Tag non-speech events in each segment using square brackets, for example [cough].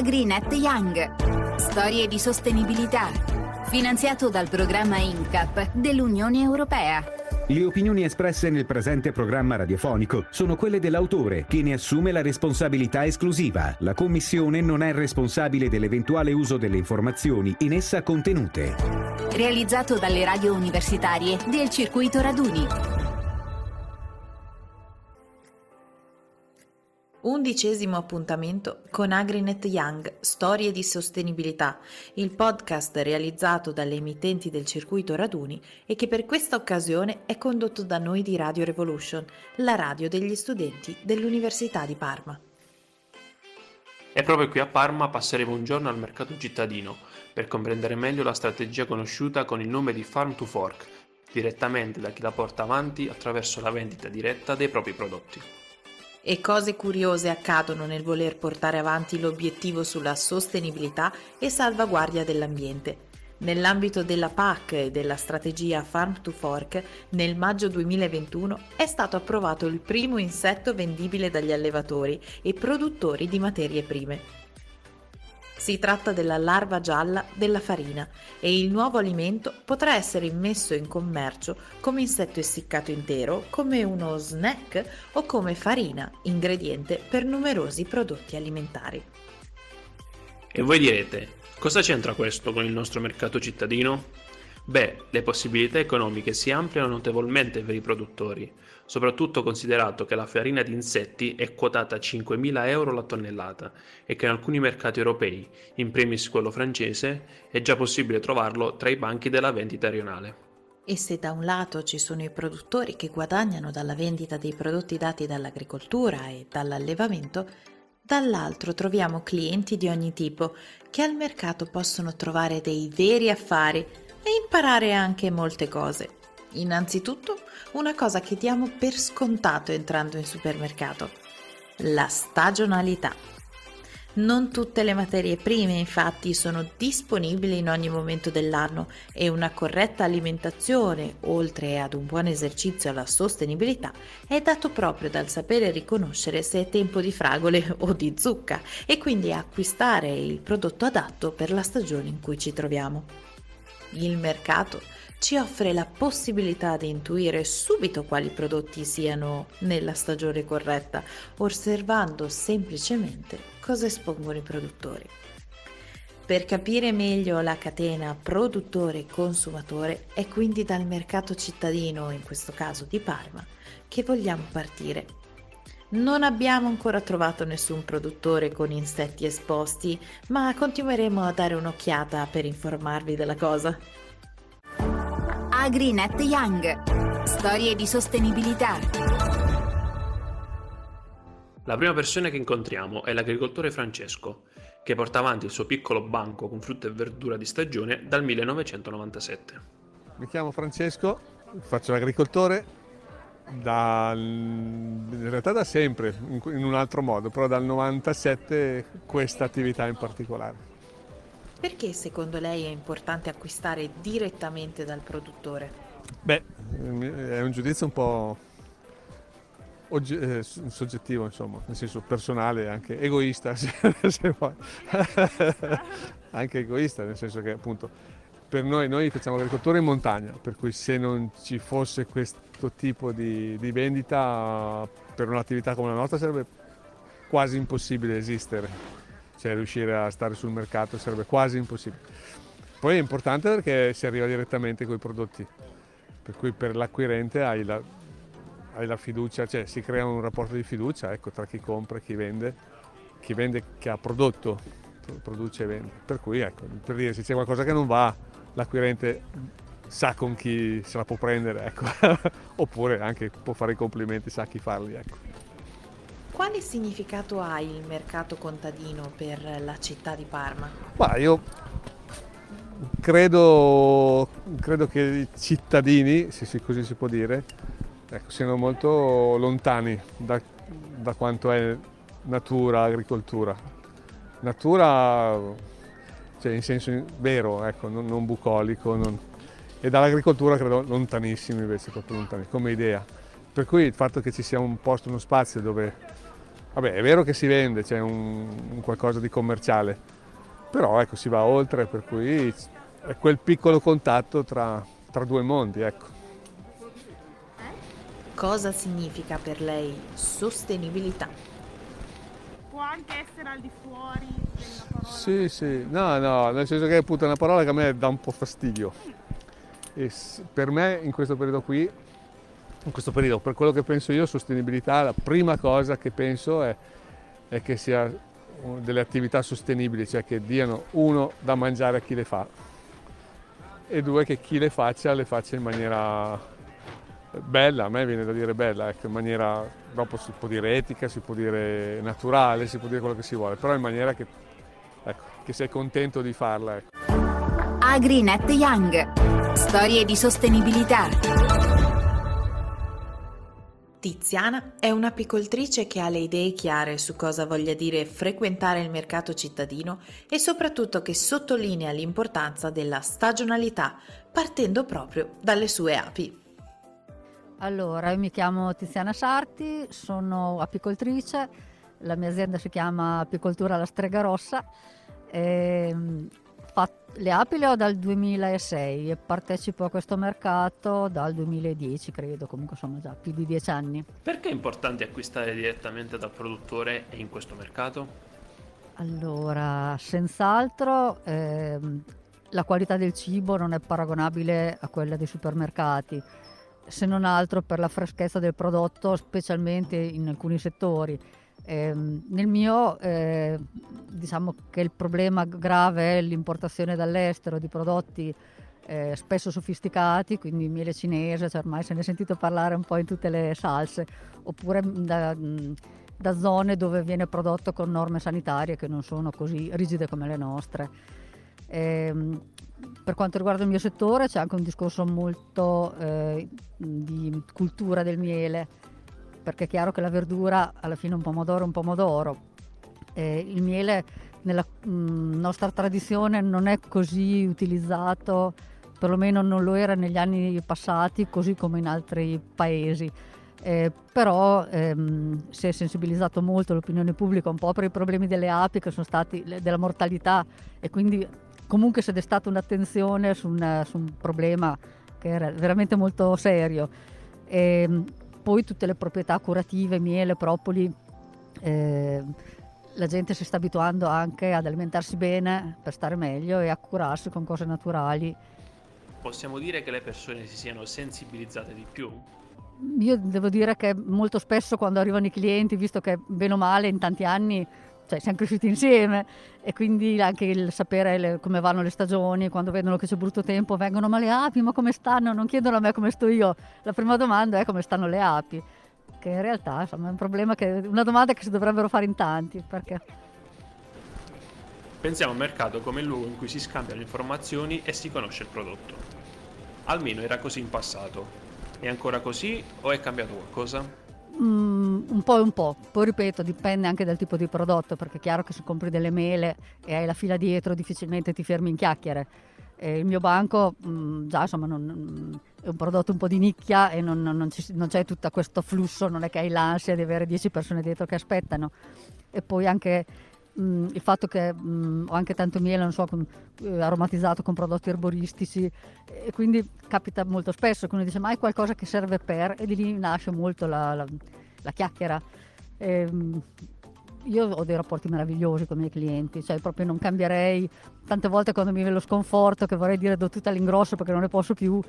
AgriNet Young. Storie di sostenibilità. Finanziato dal programma INCAP dell'Unione Europea. Le opinioni espresse nel presente programma radiofonico sono quelle dell'autore, che ne assume la responsabilità esclusiva. La Commissione non è responsabile dell'eventuale uso delle informazioni in essa contenute. Realizzato dalle radio universitarie del circuito Raduni. Undicesimo appuntamento con Agrinet Young, Storie di sostenibilità, il podcast realizzato dalle emittenti del circuito Raduni e che per questa occasione è condotto da noi di Radio Revolution, la radio degli studenti dell'Università di Parma. E proprio qui a Parma passeremo un giorno al mercato cittadino per comprendere meglio la strategia conosciuta con il nome di Farm to Fork, direttamente da chi la porta avanti attraverso la vendita diretta dei propri prodotti. E cose curiose accadono nel voler portare avanti l'obiettivo sulla sostenibilità e salvaguardia dell'ambiente. Nell'ambito della PAC e della strategia Farm to Fork, nel maggio 2021 è stato approvato il primo insetto vendibile dagli allevatori e produttori di materie prime. Si tratta della larva gialla della farina e il nuovo alimento potrà essere immesso in commercio come insetto essiccato intero, come uno snack o come farina, ingrediente per numerosi prodotti alimentari. E voi direte, cosa c'entra questo con il nostro mercato cittadino? Beh, le possibilità economiche si ampliano notevolmente per i produttori, soprattutto considerato che la farina di insetti è quotata a 5.000 euro la tonnellata e che in alcuni mercati europei, in primis quello francese, è già possibile trovarlo tra i banchi della vendita rionale. E se da un lato ci sono i produttori che guadagnano dalla vendita dei prodotti dati dall'agricoltura e dall'allevamento, dall'altro troviamo clienti di ogni tipo che al mercato possono trovare dei veri affari e imparare anche molte cose. Innanzitutto, una cosa che diamo per scontato entrando in supermercato, la stagionalità. Non tutte le materie prime infatti sono disponibili in ogni momento dell'anno e una corretta alimentazione, oltre ad un buon esercizio alla sostenibilità, è dato proprio dal sapere riconoscere se è tempo di fragole [laughs] o di zucca e quindi acquistare il prodotto adatto per la stagione in cui ci troviamo. Il mercato ci offre la possibilità di intuire subito quali prodotti siano nella stagione corretta, osservando semplicemente cosa espongono i produttori. Per capire meglio la catena produttore-consumatore è quindi dal mercato cittadino, in questo caso di Parma, che vogliamo partire non abbiamo ancora trovato nessun produttore con insetti esposti, ma continueremo a dare un'occhiata per informarvi della cosa. AgriNet Young. Storie di sostenibilità. La prima persona che incontriamo è l'agricoltore Francesco, che porta avanti il suo piccolo banco con frutta e verdura di stagione dal 1997. Mi chiamo Francesco, faccio l'agricoltore da, in realtà da sempre, in un altro modo, però dal 97 questa attività in particolare. Perché secondo lei è importante acquistare direttamente dal produttore? Beh, è un giudizio un po' ogge- eh, soggettivo, insomma, nel senso personale, anche egoista, [laughs] se, se vuoi. [laughs] anche egoista, nel senso che appunto per noi, noi facciamo agricoltura in montagna, per cui se non ci fosse questo tipo di, di vendita per un'attività come la nostra sarebbe quasi impossibile esistere, cioè riuscire a stare sul mercato sarebbe quasi impossibile. Poi è importante perché si arriva direttamente con i prodotti, per cui per l'acquirente hai la, hai la fiducia, cioè si crea un rapporto di fiducia ecco, tra chi compra e chi vende, chi vende che ha prodotto, produce e vende. Per cui ecco, per dire se c'è qualcosa che non va l'acquirente sa con chi se la può prendere, ecco. [laughs] oppure anche può fare i complimenti, sa chi farli. Ecco. Quale significato ha il mercato contadino per la città di Parma? Ma io credo, credo che i cittadini, se così si può dire, ecco, siano molto lontani da, da quanto è natura, agricoltura. Natura cioè in senso vero, ecco, non, non bucolico. Non... E dall'agricoltura credo lontanissimi invece, proprio lontani, come idea. Per cui il fatto che ci sia un posto, uno spazio dove Vabbè, è vero che si vende, c'è un, un qualcosa di commerciale, però ecco, si va oltre, per cui è quel piccolo contatto tra, tra due mondi, ecco. Cosa significa per lei sostenibilità? Può anche essere al di fuori della parola. Sì, sì, no, no, nel senso che appunto è una parola che a me dà un po' fastidio. E per me in questo periodo qui, in questo periodo, per quello che penso io, sostenibilità, la prima cosa che penso è, è che sia delle attività sostenibili, cioè che diano uno da mangiare a chi le fa e due che chi le faccia le faccia in maniera bella, a me viene da dire bella, ecco, in maniera, dopo si può dire etica, si può dire naturale, si può dire quello che si vuole, però in maniera che, ecco, che sei contento di farla. Ecco. AgriNet Young, storie di sostenibilità. Tiziana è un'apicoltrice che ha le idee chiare su cosa voglia dire frequentare il mercato cittadino e soprattutto che sottolinea l'importanza della stagionalità partendo proprio dalle sue api. Allora, io mi chiamo Tiziana Sarti, sono apicoltrice, la mia azienda si chiama Apicoltura La Strega Rossa. E le api le ho dal 2006 e partecipo a questo mercato dal 2010, credo, comunque sono già più di dieci anni. Perché è importante acquistare direttamente dal produttore e in questo mercato? Allora, senz'altro ehm, la qualità del cibo non è paragonabile a quella dei supermercati, se non altro per la freschezza del prodotto, specialmente in alcuni settori eh, nel mio eh, diciamo che il problema grave è l'importazione dall'estero di prodotti eh, spesso sofisticati, quindi miele cinese, cioè ormai se ne è sentito parlare un po' in tutte le salse, oppure da, da zone dove viene prodotto con norme sanitarie che non sono così rigide come le nostre. Eh, per quanto riguarda il mio settore c'è anche un discorso molto eh, di cultura del miele perché è chiaro che la verdura alla fine è un pomodoro un pomodoro. E il miele nella mh, mm, nostra tradizione non è così utilizzato, perlomeno non lo era negli anni passati, così come in altri paesi. Eh, però ehm, si è sensibilizzato molto l'opinione pubblica un po' per i problemi delle api che sono stati della mortalità e quindi comunque si è destata un'attenzione su un, su un problema che era veramente molto serio. E, ehm, poi tutte le proprietà curative, miele, propoli, eh, la gente si sta abituando anche ad alimentarsi bene per stare meglio e a curarsi con cose naturali. Possiamo dire che le persone si siano sensibilizzate di più? Io devo dire che molto spesso quando arrivano i clienti, visto che bene o male in tanti anni cioè siamo cresciuti insieme e quindi anche il sapere le, come vanno le stagioni, quando vedono che c'è brutto tempo vengono ma le api, ma come stanno? Non chiedono a me come sto io, la prima domanda è come stanno le api, che in realtà insomma, è un che, una domanda che si dovrebbero fare in tanti perché... Pensiamo al mercato come il luogo in cui si scambiano informazioni e si conosce il prodotto. Almeno era così in passato. È ancora così o è cambiato qualcosa? Mm, un po' e un po', poi ripeto, dipende anche dal tipo di prodotto, perché è chiaro che se compri delle mele e hai la fila dietro difficilmente ti fermi in chiacchiere. E il mio banco mm, già insomma non, è un prodotto un po' di nicchia e non, non, ci, non, c'è tutto questo flusso, non è che hai l'ansia di avere 10 persone dietro che aspettano. E poi anche mh, mm, il fatto che mh, mm, ho anche tanto miele, non so, con, eh, aromatizzato con prodotti erboristici e quindi capita molto spesso che uno dice ma hai qualcosa che serve per? E di lì nasce molto la, la, la chiacchiera. E, ehm, io ho dei rapporti meravigliosi con i miei clienti, cioè proprio non cambierei. Tante volte quando mi viene lo sconforto che vorrei dire do tutto all'ingrosso perché non ne posso più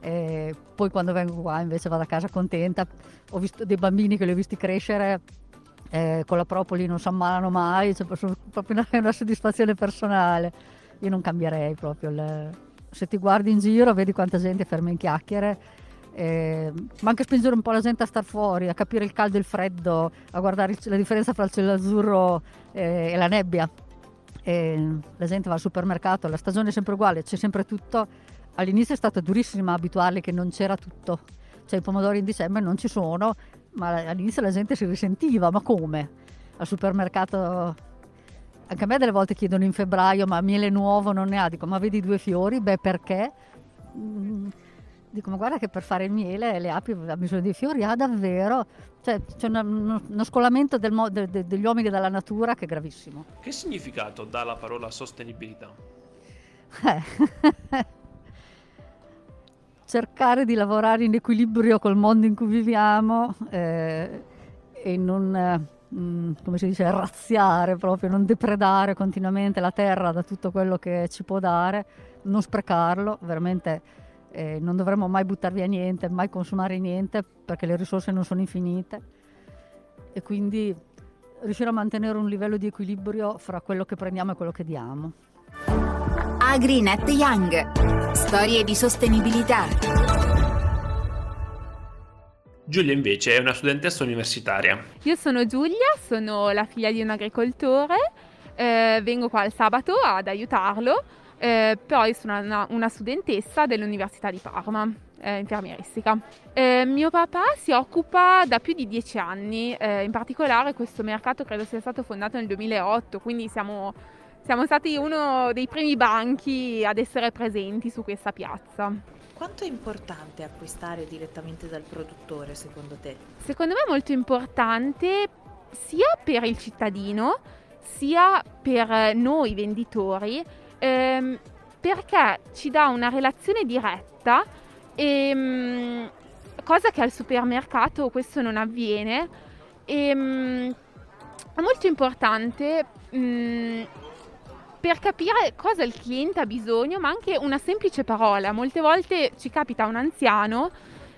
e poi quando vengo qua invece vado a casa contenta. Ho visto dei bambini che li ho visti crescere eh, con la propoli non si ammalano mai, cioè, proprio una, [laughs] una, soddisfazione personale. Io non cambierei proprio. Le... Se ti guardi in giro, vedi quanta gente ferma in chiacchiere. Eh, ma anche spingere un po' la gente a star fuori, a capire il caldo e il freddo, a guardare la differenza tra il cielo azzurro eh, e la nebbia. La gente va al supermercato, la stagione è sempre uguale, c'è sempre tutto. All'inizio è stata durissima abituarli che non c'era tutto. Cioè i pomodori in dicembre non ci sono, ma all'inizio la gente si risentiva, ma come? Al supermercato anche a me delle volte chiedono in febbraio ma miele nuovo non ne ha, dico ma vedi due fiori? Beh perché? Mm, dico ma guarda che per fare il miele le api hanno bisogno di fiori, ah davvero? Cioè c'è uno, uno, scolamento del de, de, degli uomini dalla natura che è gravissimo. Che significato dà la parola sostenibilità? Eh. [laughs] Cercare di lavorare in equilibrio col mondo in cui viviamo eh, e non, eh, come si dice, razziare proprio, non depredare continuamente la terra da tutto quello che ci può dare, non sprecarlo, veramente eh, non dovremmo mai buttare via niente, mai consumare niente perché le risorse non sono infinite e quindi riuscire a mantenere un livello di equilibrio fra quello che prendiamo e quello che diamo. AgriNet Young. Storie di sostenibilità. Giulia invece è una studentessa universitaria. Io sono Giulia, sono la figlia di un agricoltore, eh, vengo qua il sabato ad aiutarlo eh, poi sono una, una, studentessa dell'Università di Parma, eh, infermieristica. Eh, mio papà si occupa da più di dieci anni, eh, in particolare questo mercato credo sia stato fondato nel 2008, quindi siamo, siamo stati uno dei primi banchi ad essere presenti su questa piazza. Quanto è importante acquistare direttamente dal produttore secondo te? Secondo me è molto importante sia per il cittadino sia per noi venditori ehm, perché ci dà una relazione diretta, ehm, cosa che al supermercato questo non avviene. Ehm, è molto importante mh, mm, per capire cosa il cliente ha bisogno, ma anche una semplice parola. Molte volte ci capita un anziano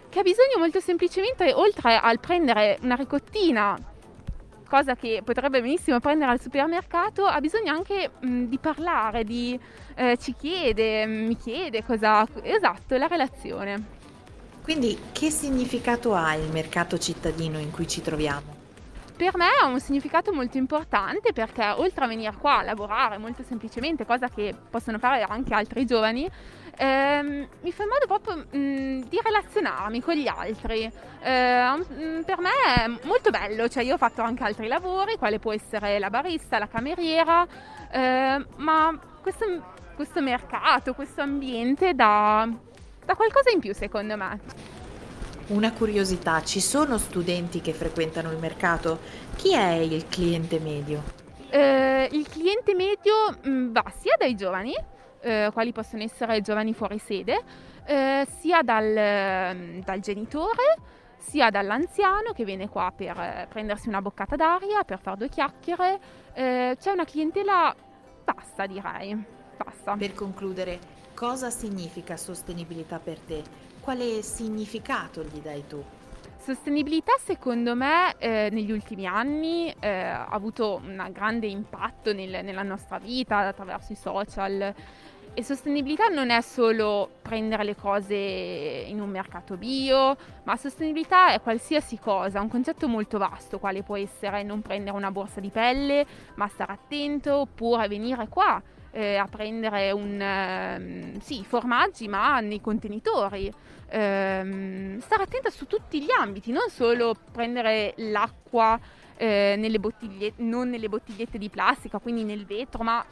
che ha bisogno molto semplicemente, oltre al prendere una ricottina cosa che potrebbe benissimo prendere al supermercato, ha bisogno anche mh, di parlare, di, eh, ci chiede, mi chiede cosa... Esatto, la relazione. Quindi che significato ha il mercato cittadino in cui ci troviamo? Per me ha un significato molto importante perché oltre a venire qua a lavorare molto semplicemente, cosa che possono fare anche altri giovani, ehm, mi fa in modo proprio mh, mm, di relazionarmi con gli altri. Eh, per me è molto bello, cioè io ho fatto anche altri lavori, quale può essere la barista, la cameriera, eh, ma questo, questo, mercato, questo ambiente dà, dà qualcosa in più secondo me. Una curiosità, ci sono studenti che frequentano il mercato? Chi è il cliente medio? Eh, il cliente medio mh, mm, va sia dai giovani, eh, quali possono essere giovani fuori sede, eh, sia dal, mm, dal, genitore, sia dall'anziano che viene qua per eh, prendersi una boccata d'aria, per fare due chiacchiere. Eh, c'è una clientela bassa, direi. Bassa. Per concludere, cosa significa sostenibilità per te? Quale significato gli dai tu? Sostenibilità secondo me eh, negli ultimi anni eh, ha avuto un grande impatto nel, nella nostra vita attraverso i social e sostenibilità non è solo prendere le cose in un mercato bio, ma sostenibilità è qualsiasi cosa, un concetto molto vasto, quale può essere non prendere una borsa di pelle, ma stare attento, oppure venire qua eh, a prendere un, eh, sì, formaggi, ma nei contenitori. Eh, stare attenta su tutti gli ambiti, non solo prendere l'acqua eh, nelle bottigliette, non nelle bottigliette di plastica, quindi nel vetro, ma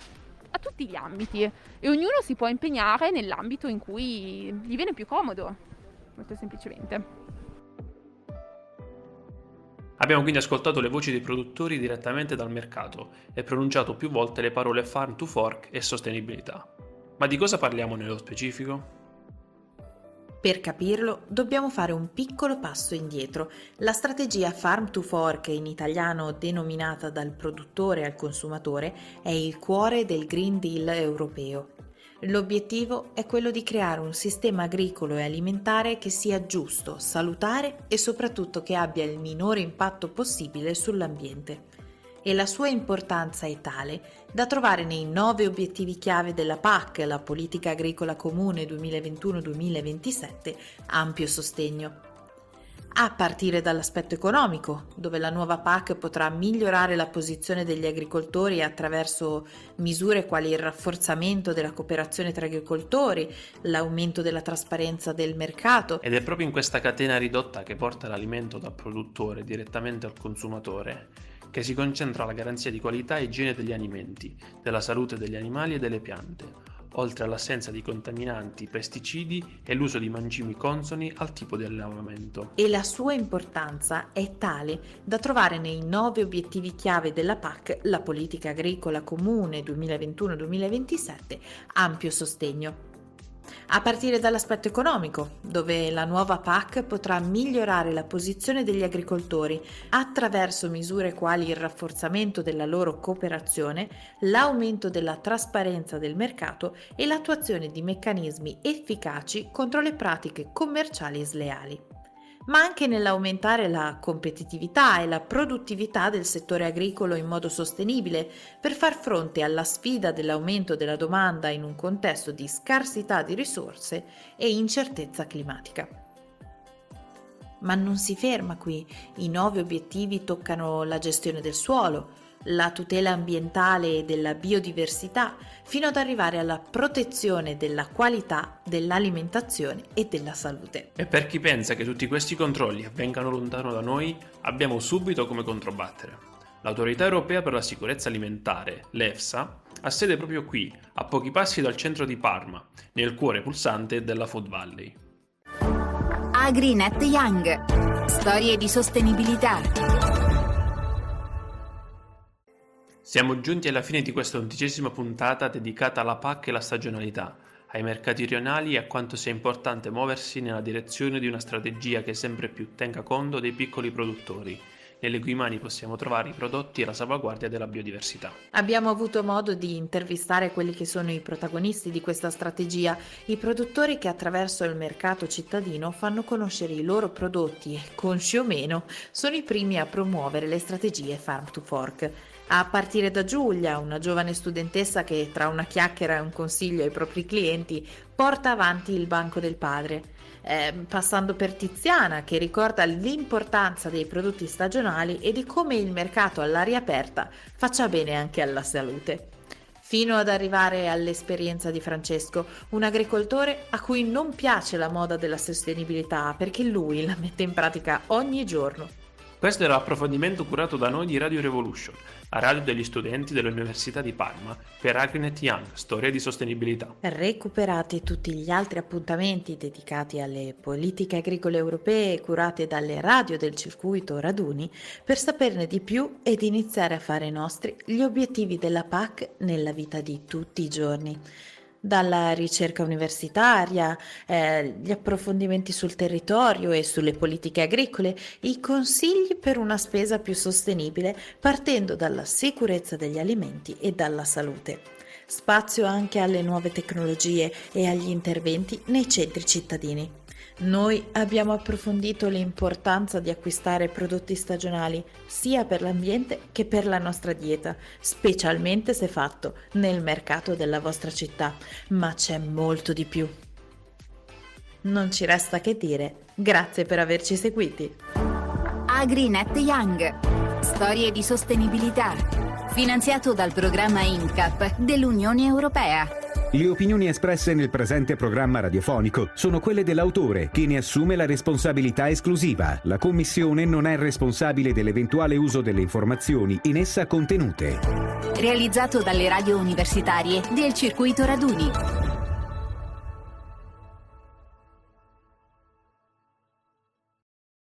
a tutti gli ambiti e ognuno si può impegnare nell'ambito in cui gli viene più comodo, molto semplicemente. Abbiamo quindi ascoltato le voci dei produttori direttamente dal mercato e pronunciato più volte le parole farm to fork e sostenibilità. Ma di cosa parliamo nello specifico? Per capirlo dobbiamo fare un piccolo passo indietro. La strategia Farm to Fork, in italiano denominata dal produttore al consumatore, è il cuore del Green Deal europeo. L'obiettivo è quello di creare un sistema agricolo e alimentare che sia giusto, salutare e soprattutto che abbia il minore impatto possibile sull'ambiente e la sua importanza è tale da trovare nei nove obiettivi chiave della PAC, la politica agricola comune 2021-2027, ampio sostegno. A partire dall'aspetto economico, dove la nuova PAC potrà migliorare la posizione degli agricoltori attraverso misure quali il rafforzamento della cooperazione tra agricoltori, l'aumento della trasparenza del mercato. Ed è proprio in questa catena ridotta che porta l'alimento dal produttore direttamente al consumatore che si concentra alla garanzia di qualità e igiene degli alimenti, della salute degli animali e delle piante, oltre all'assenza di contaminanti, pesticidi e l'uso di mangimi consoni al tipo di allevamento. E la sua importanza è tale da trovare nei nove obiettivi chiave della PAC, la politica agricola comune 2021-2027, ampio sostegno. A partire dall'aspetto economico, dove la nuova PAC potrà migliorare la posizione degli agricoltori attraverso misure quali il rafforzamento della loro cooperazione, l'aumento della trasparenza del mercato e l'attuazione di meccanismi efficaci contro le pratiche commerciali sleali ma anche nell'aumentare la competitività e la produttività del settore agricolo in modo sostenibile per far fronte alla sfida dell'aumento della domanda in un contesto di scarsità di risorse e incertezza climatica. Ma non si ferma qui, i nuovi obiettivi toccano la gestione del suolo, la tutela ambientale e della biodiversità, fino ad arrivare alla protezione della qualità dell'alimentazione e della salute. E per chi pensa che tutti questi controlli avvengano lontano da noi, abbiamo subito come controbattere. L'Autorità Europea per la Sicurezza Alimentare, l'EFSA, ha sede proprio qui, a pochi passi dal centro di Parma, nel cuore pulsante della Food Valley. AgriNet Young. Storie di sostenibilità. Siamo giunti alla fine di questa undicesima puntata dedicata alla PAC e alla stagionalità, ai mercati rionali e a quanto sia importante muoversi nella direzione di una strategia che sempre più tenga conto dei piccoli produttori, nelle cui mani possiamo trovare i prodotti e la salvaguardia della biodiversità. Abbiamo avuto modo di intervistare quelli che sono i protagonisti di questa strategia, i produttori che attraverso il mercato cittadino fanno conoscere i loro prodotti e, consci o meno, sono i primi a promuovere le strategie Farm to Fork. A partire da Giulia, una giovane studentessa che tra una chiacchiera e un consiglio ai propri clienti porta avanti il banco del padre, eh, passando per Tiziana che ricorda l'importanza dei prodotti stagionali e di come il mercato all'aria aperta faccia bene anche alla salute fino ad arrivare all'esperienza di Francesco, un agricoltore a cui non piace la moda della sostenibilità perché lui la mette in pratica ogni giorno. Questo era l'approfondimento curato da noi di Radio Revolution, la radio degli studenti dell'Università di Parma, per Agrinet Young, storia di sostenibilità. Recuperate tutti gli altri appuntamenti dedicati alle politiche agricole europee curate dalle radio del circuito Raduni per saperne di più ed iniziare a fare nostri gli obiettivi della PAC nella vita di tutti i giorni dalla ricerca universitaria, eh, gli approfondimenti sul territorio e sulle politiche agricole, i consigli per una spesa più sostenibile partendo dalla sicurezza degli alimenti e dalla salute. Spazio anche alle nuove tecnologie e agli interventi nei centri cittadini. Noi abbiamo approfondito l'importanza di acquistare prodotti stagionali sia per l'ambiente che per la nostra dieta, specialmente se fatto nel mercato della vostra città, ma c'è molto di più. Non ci resta che dire, grazie per averci seguiti. AgriNet Young. Storie di sostenibilità. Finanziato dal programma INCAP dell'Unione Europea. Le opinioni espresse nel presente programma radiofonico sono quelle dell'autore, che ne assume la responsabilità esclusiva. La Commissione non è responsabile dell'eventuale uso delle informazioni in essa contenute. Realizzato dalle radio universitarie del circuito Raduni.